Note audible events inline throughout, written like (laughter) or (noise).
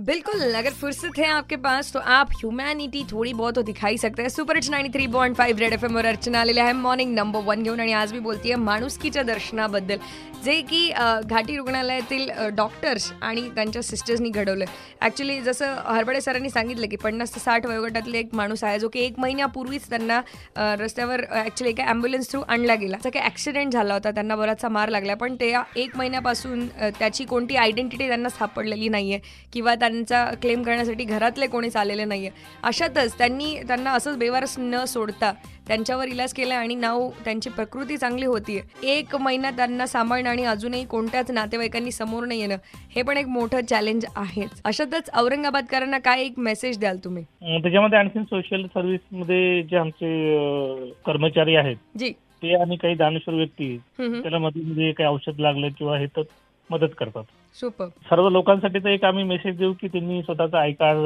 बिल्कुल अगर फुर्सत है आपके पास तो आप ह्यूमैनिटी थोडी बहुत तो दिखाई सकते हैं। Super it's ninety three point five red F एमवर Archana आलेले आहे मॉर्निंग नंबर वन घेऊन आणि आज मी आहे माणुसकीच्या दर्शनाबद्दल जे की घाटी रुग्णालयातील डॉक्टर्स आणि त्यांच्या सिस्टर्सनी घडवलं. ॲक्च्युली जसं हरबडे सरांनी सांगितलं की पन्नास ते साठ वयोगटातले एक माणूस आहे जो की एक महिन्यापूर्वीच त्यांना रस्त्यावर ॲक्च्युली एका ॲम्ब्युलन्स थ्रू आणला गेला. त्याचा काही ॲक्सिडेंट झाला होता त्यांना बराचसा मार लागला पण ते एक महिन्यापासून त्याची कोणती आयडेंटिटी त्यांना सापडलेली नाही आहे किंवा त्यांचा क्लेम करण्यासाठी घरातले कोणीच आलेले नाही आहे अशातच त्यांनी त्यांना असंच बेवारस न सोडता त्यांच्यावर इलाज केला आणि नाव त्यांची प्रकृती चांगली होती एक महिना त्यांना सांभाळणं आणि अजूनही कोणत्याच नातेवाईकांनी समोर नाही येणं हे पण एक मोठं चॅलेंज आहेच. अशातच औरंगाबादकरांना काय एक मेसेज द्याल तुम्ही? त्याच्यामध्ये आणखी सोशल सर्व्हिसमध्ये जे आमचे कर्मचारी आहेत जी. ते आणि काही दानेश्वर व्यक्ती. त्याला मध्ये काही औषध लागलं किंवा हे तर मदत करतात. सुपर सर्व लोकांसाठी तर एक आम्ही मेसेज देऊ की त्यांनी स्वतःचा आय कार्ड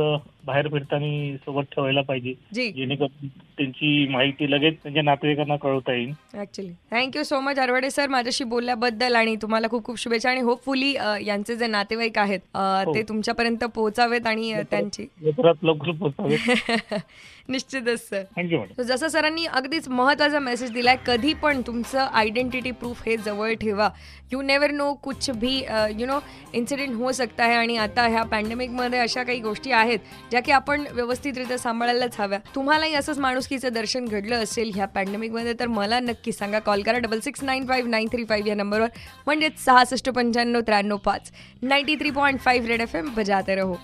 बाहेर फिरताना सोबत ठेवायला पाहिजे. जी. जेणेकरून त्यांची माहिती लगेच त्यांच्या नातेवाईकांना कळवता येईल. Actually thank you so much Arwade sir माझ्याशी बोलल्याबद्दल आणि तुम्हाला खूप खूप शुभेच्छा आणि होपफुली यांचे जे नातेवाईक आहेत अ, हो. ते तुमच्यापर्यंत पोहोचावेत आणि अ, त्यांची लवकरात लवकर पोहोचावे (laughs) निश्चितच सर थँक्यू मॅडम तर जसं सरांनी अगदीच महत्त्वाचा मेसेज दिलाय कधी पण तुमचं आयडेंटिटी प्रूफ हे जवळ ठेवा. यू नेवर नो कुछ भी यु नो इन्सिडेंट होऊ सकता है आणि आता ह्या पॅन्डेमिकमध्ये अशा काही गोष्टी आहेत ज्या की आपण व्यवस्थितरित्या सांभाळायलाच हव्या. तुम्हालाही असंच माणुसकीचं दर्शन घडलं असेल ह्या पॅन्डेमिकमध्ये तर मला नक्की सांगा. कॉल करा double six nine five nine three five या नंबरवर म्हणजेच सहासष्ट पंच्याण्णव त्र्याण्णव पाच. Ninety three point five red F M बजाते रहो.